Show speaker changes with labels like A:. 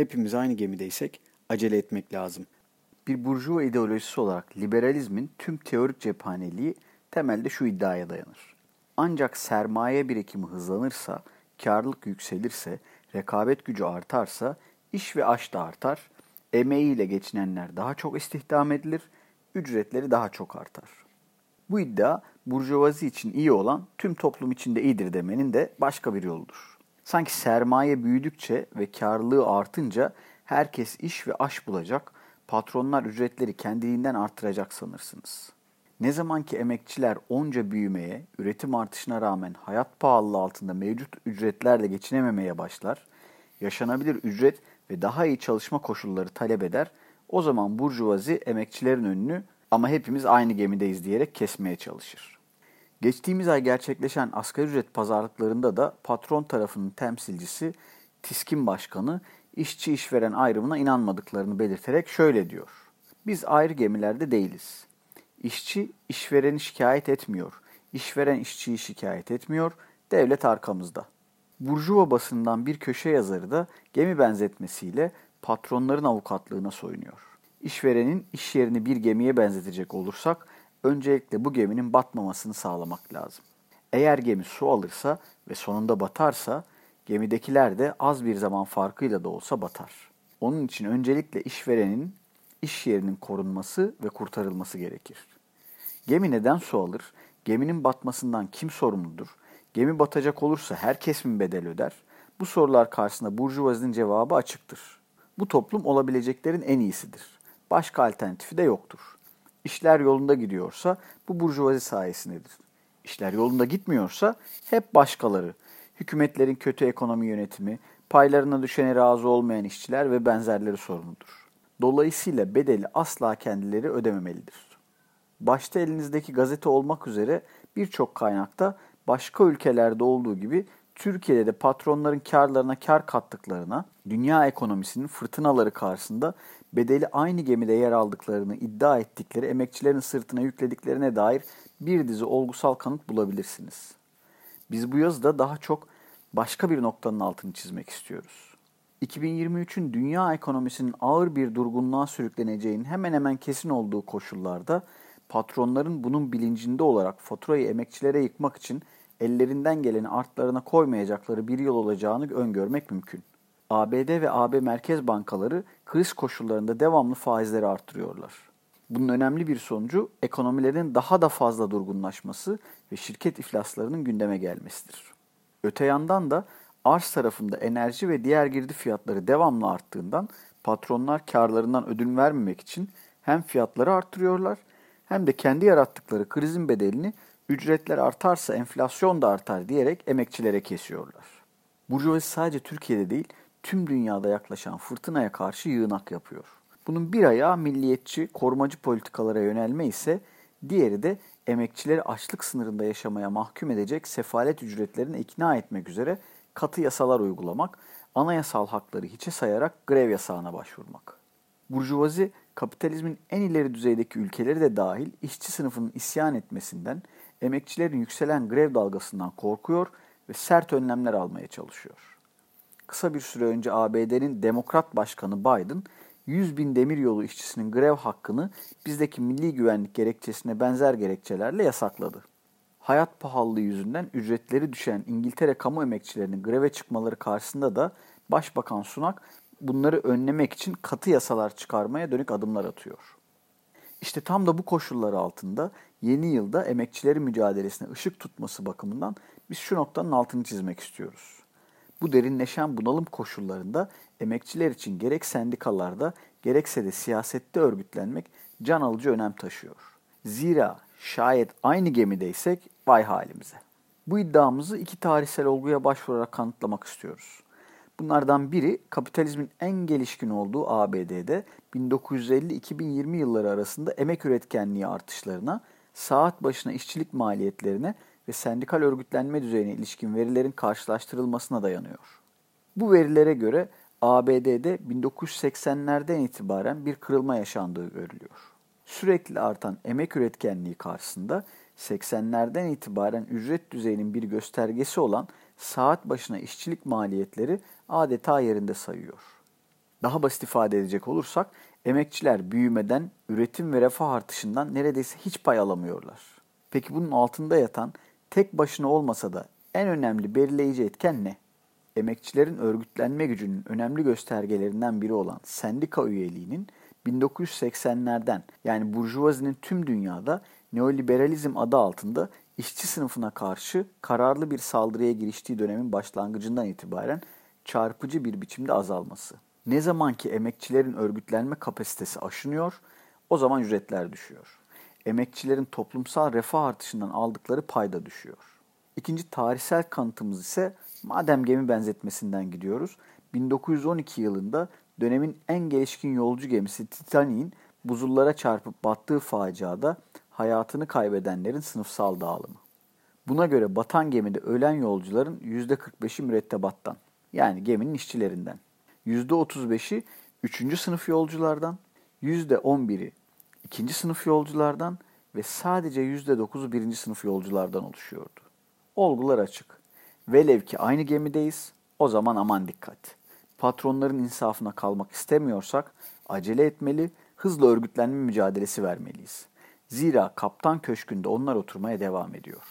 A: hepimiz aynı gemideysek acele etmek lazım.
B: Bir burjuva ideolojisi olarak liberalizmin tüm teorik cephaneliği temelde şu iddiaya dayanır. Ancak sermaye birikimi hızlanırsa, karlılık yükselirse, rekabet gücü artarsa, iş ve aş da artar, emeğiyle geçinenler daha çok istihdam edilir, ücretleri daha çok artar. Bu iddia burjuvazi için iyi olan tüm toplum için de iyidir demenin de başka bir yoludur. Sanki sermaye büyüdükçe ve karlılığı artınca herkes iş ve aş bulacak, patronlar ücretleri kendiliğinden artıracak sanırsınız. Ne zaman ki emekçiler onca büyümeye, üretim artışına rağmen hayat pahalılığı altında mevcut ücretlerle geçinememeye başlar, yaşanabilir ücret ve daha iyi çalışma koşulları talep eder, o zaman burjuvazi emekçilerin önünü ama hepimiz aynı gemideyiz diyerek kesmeye çalışır. Geçtiğimiz ay gerçekleşen asgari ücret pazarlıklarında da patron tarafının temsilcisi TİSK'in başkanı işçi işveren ayrımına inanmadıklarını belirterek şöyle diyor. Biz ayrı gemilerde değiliz. İşçi işvereni şikayet etmiyor. İşveren işçiyi şikayet etmiyor. Devlet arkamızda. Burjuva basından bir köşe yazarı da gemi benzetmesiyle patronların avukatlığına soyunuyor. İşverenin iş yerini bir gemiye benzetecek olursak öncelikle bu geminin batmamasını sağlamak lazım. Eğer gemi su alırsa ve sonunda batarsa gemidekiler de az bir zaman farkıyla da olsa batar. Onun için öncelikle işverenin iş yerinin korunması ve kurtarılması gerekir. Gemi neden su alır? Geminin batmasından kim sorumludur? Gemi batacak olursa herkes mi bedel öder? Bu sorular karşısında Burjuvazinin cevabı açıktır. Bu toplum olabileceklerin en iyisidir. Başka alternatifi de yoktur. İşler yolunda gidiyorsa bu burjuvazi sayesindedir. İşler yolunda gitmiyorsa hep başkaları, hükümetlerin kötü ekonomi yönetimi, paylarına düşene razı olmayan işçiler ve benzerleri sorumludur. Dolayısıyla bedeli asla kendileri ödememelidir. Başta elinizdeki gazete olmak üzere birçok kaynakta başka ülkelerde olduğu gibi Türkiye'de de patronların karlarına kar kattıklarına, dünya ekonomisinin fırtınaları karşısında bedeli aynı gemide yer aldıklarını iddia ettikleri emekçilerin sırtına yüklediklerine dair bir dizi olgusal kanıt bulabilirsiniz. Biz bu yazıda daha çok başka bir noktanın altını çizmek istiyoruz. 2023'ün dünya ekonomisinin ağır bir durgunluğa sürükleneceğinin hemen hemen kesin olduğu koşullarda patronların bunun bilincinde olarak faturayı emekçilere yıkmak için ellerinden geleni artlarına koymayacakları bir yol olacağını öngörmek mümkün. ABD ve AB merkez bankaları kriz koşullarında devamlı faizleri artırıyorlar. Bunun önemli bir sonucu ekonomilerin daha da fazla durgunlaşması ve şirket iflaslarının gündeme gelmesidir. Öte yandan da arz tarafında enerji ve diğer girdi fiyatları devamlı arttığından patronlar karlarından ödün vermemek için hem fiyatları arttırıyorlar hem de kendi yarattıkları krizin bedelini ücretler artarsa enflasyon da artar diyerek emekçilere kesiyorlar. Burjuvazi sadece Türkiye'de değil tüm dünyada yaklaşan fırtınaya karşı yığınak yapıyor. Bunun bir ayağı milliyetçi, korumacı politikalara yönelme ise diğeri de emekçileri açlık sınırında yaşamaya mahkum edecek sefalet ücretlerini ikna etmek üzere katı yasalar uygulamak, anayasal hakları hiçe sayarak grev yasağına başvurmak. Burjuvazi, kapitalizmin en ileri düzeydeki ülkeleri de dahil işçi sınıfının isyan etmesinden, emekçilerin yükselen grev dalgasından korkuyor ve sert önlemler almaya çalışıyor. Kısa bir süre önce ABD'nin Demokrat Başkanı Biden, 100 bin demiryolu işçisinin grev hakkını bizdeki milli güvenlik gerekçesine benzer gerekçelerle yasakladı. Hayat pahalılığı yüzünden ücretleri düşen İngiltere kamu emekçilerinin greve çıkmaları karşısında da Başbakan Sunak bunları önlemek için katı yasalar çıkarmaya dönük adımlar atıyor. İşte tam da bu koşullar altında yeni yılda emekçilerin mücadelesine ışık tutması bakımından biz şu noktanın altını çizmek istiyoruz. Bu derinleşen bunalım koşullarında emekçiler için gerek sendikalarda gerekse de siyasette örgütlenmek can alıcı önem taşıyor. Zira şayet aynı gemideysek vay halimize. Bu iddiamızı iki tarihsel olguya başvurarak kanıtlamak istiyoruz. Bunlardan biri kapitalizmin en gelişkin olduğu ABD'de 1950-2020 yılları arasında emek üretkenliği artışlarına, saat başına işçilik maliyetlerine ve sendikal örgütlenme düzeyine ilişkin verilerin karşılaştırılmasına dayanıyor. Bu verilere göre ABD'de 1980'lerden itibaren bir kırılma yaşandığı görülüyor. Sürekli artan emek üretkenliği karşısında 80'lerden itibaren ücret düzeyinin bir göstergesi olan saat başına işçilik maliyetleri adeta yerinde sayıyor. Daha basit ifade edecek olursak emekçiler büyümeden, üretim ve refah artışından neredeyse hiç pay alamıyorlar. Peki bunun altında yatan tek başına olmasa da en önemli belirleyici etken ne? Emekçilerin örgütlenme gücünün önemli göstergelerinden biri olan sendika üyeliğinin 1980'lerden yani burjuvazinin tüm dünyada neoliberalizm adı altında işçi sınıfına karşı kararlı bir saldırıya giriştiği dönemin başlangıcından itibaren çarpıcı bir biçimde azalması. Ne zaman ki emekçilerin örgütlenme kapasitesi aşınıyor, o zaman ücretler düşüyor. Emekçilerin toplumsal refah artışından aldıkları payda düşüyor. İkinci tarihsel kanıtımız ise madem gemi benzetmesinden gidiyoruz. 1912 yılında dönemin en gelişkin yolcu gemisi Titanic'in buzullara çarpıp battığı faciada hayatını kaybedenlerin sınıfsal dağılımı. Buna göre batan gemide ölen yolcuların %45'i mürettebattan yani geminin işçilerinden. %35'i 3. sınıf yolculardan, %11'i 2. sınıf yolculardan ve sadece %9'u 1. sınıf yolculardan oluşuyordu. Olgular açık. Velev ki aynı gemideyiz, o zaman aman dikkat. Patronların insafına kalmak istemiyorsak acele etmeli, hızla örgütlenme mücadelesi vermeliyiz. Zira kaptan köşkünde onlar oturmaya devam ediyor.